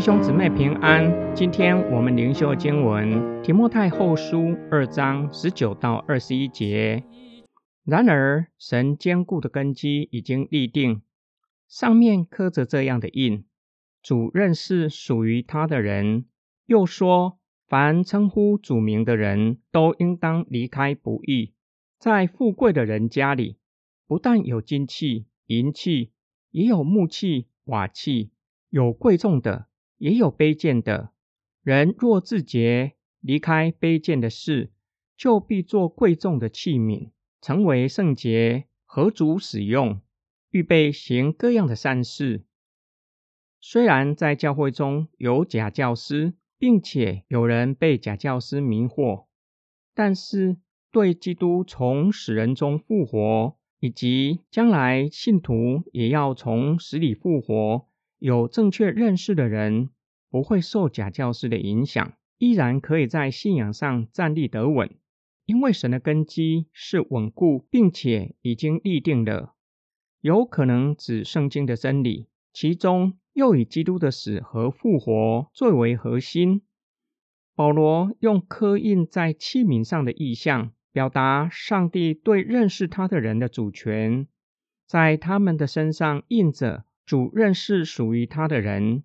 弟兄姊妹平安，今天我们灵修经文提摩太后书二章十九到二十一节。然而，神坚固的根基已经立定，上面刻着这样的印：主认识属于他的人。又说，凡称呼主名的人都应当离开不义。在富贵的人家里，不但有金器、银器，也有木器、瓦器，有贵重的。也有卑贱的。人若自洁，离开卑贱的事，就必做贵重的器皿，成为圣洁，合主使用，预备行各样的善事。虽然在教会中有假教师，并且有人被假教师迷惑，但是对基督从死人中复活，以及将来信徒也要从死里复活，有正确认识的人，不会受假教师的影响，依然可以在信仰上站立得稳，因为神的根基是稳固，并且已经立定了。有可能指圣经的真理，其中又以基督的死和复活最为核心。保罗用刻印在器皿上的意象，表达上帝对认识他的人的主权，在他们的身上印着。主认识属于他的人。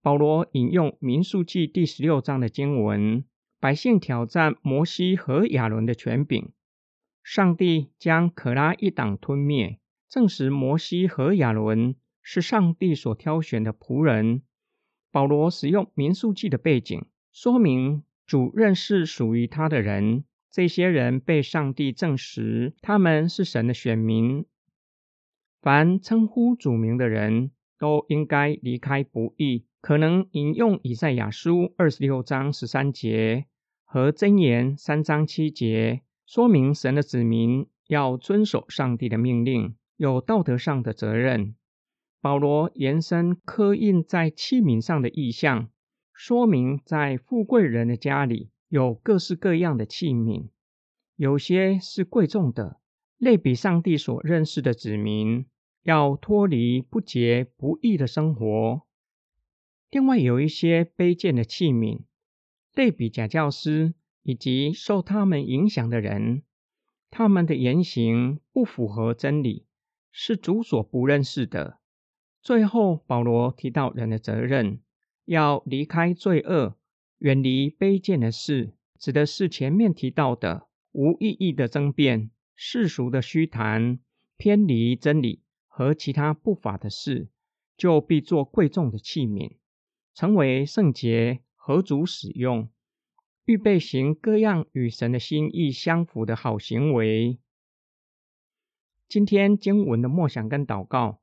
保罗引用民数记第十六章的经文：百姓挑战摩西和亚伦的权柄，上帝将可拉一党吞灭，证实摩西和亚伦是上帝所挑选的仆人。保罗使用民数记的背景，说明主认识属于他的人。这些人被上帝证实，他们是神的选民。凡称呼主名的人都应该离开不义。可能引用以赛亚书二十六章十三节和箴言三章七节，说明神的子民要遵守上帝的命令，有道德上的责任。保罗延伸刻印在器皿上的意象，说明在富贵人的家里有各式各样的器皿，有些是贵重的，类比上帝所认识的子民。要脱离不洁不义的生活。另外有一些卑贱的器皿，类比假教师以及受他们影响的人，他们的言行不符合真理，是主所不认识的。最后，保罗提到人的责任，要离开罪恶，远离卑贱的事，指的是前面提到的无意义的争辩、世俗的虚谈、偏离真理。和其他不法的事，就必做贵重的器皿，成为圣洁，合主使用，预备行各样与神的心意相符的好行为。今天经文的默想跟祷告，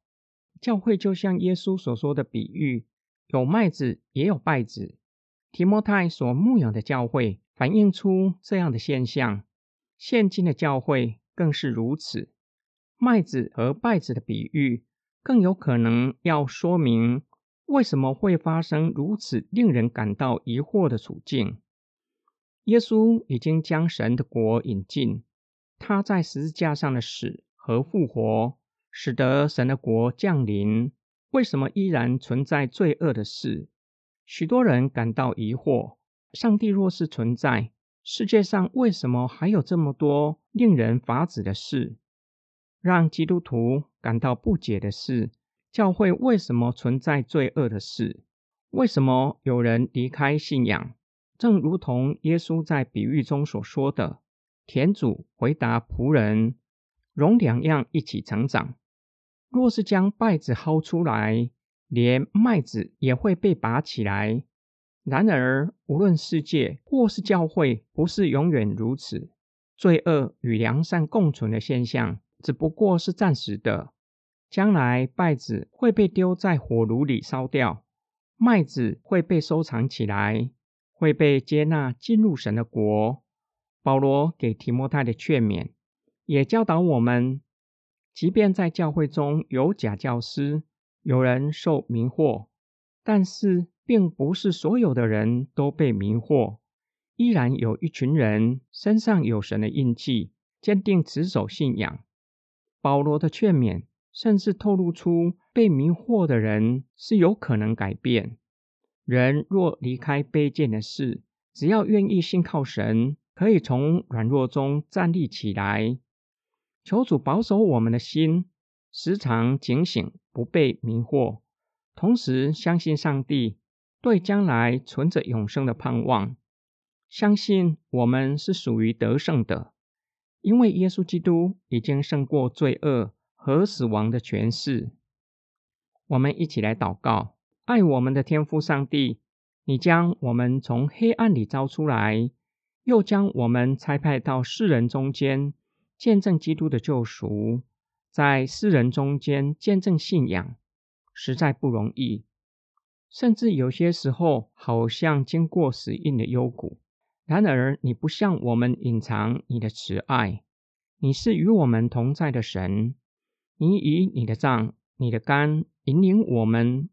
教会就像耶稣所说的比喻，有麦子也有稗子。提摩太所牧养的教会，反映出这样的现象。现今的教会更是如此。麦子和稗子的比喻，更有可能要说明为什么会发生如此令人感到疑惑的处境。耶稣已经将神的国引进，他在十字架上的死和复活，使得神的国降临。为什么依然存在罪恶的事？许多人感到疑惑：上帝若是存在，世界上为什么还有这么多令人发指的事？让基督徒感到不解的是，教会为什么存在罪恶的事？为什么有人离开信仰？正如同耶稣在比喻中所说的，田主回答仆人：“容两样一起成长。若是将稗子薅出来，连麦子也会被拔起来。然而，无论世界或是教会，不是永远如此。罪恶与良善共存的现象。”只不过是暂时的，将来稗子会被丢在火炉里烧掉，麦子会被收藏起来，会被接纳进入神的国。保罗给提摩太的劝勉，也教导我们，即便在教会中有假教师，有人受迷惑，但是并不是所有的人都被迷惑，依然有一群人身上有神的印记，坚定持守信仰。保罗的劝勉，甚至透露出被迷惑的人是有可能改变。人若离开卑贱的事，只要愿意信靠神，可以从软弱中站立起来。求主保守我们的心，时常警醒，不被迷惑，同时相信上帝，对将来存着永生的盼望。相信我们是属于得胜的，因为耶稣基督已经胜过罪恶和死亡的权势。我们一起来祷告：爱我们的天父上帝，你将我们从黑暗里招出来，又将我们差派到世人中间，见证基督的救赎，在世人中间见证信仰，实在不容易，甚至有些时候好像经过死荫的幽谷。然而，你不向我们隐藏你的慈爱，你是与我们同在的神。你以你的杖、你的竿引领我们，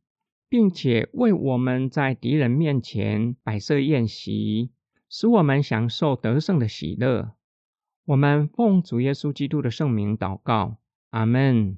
并且为我们在敌人面前摆设宴席，使我们享受得胜的喜乐。我们奉主耶稣基督的圣名祷告，阿门。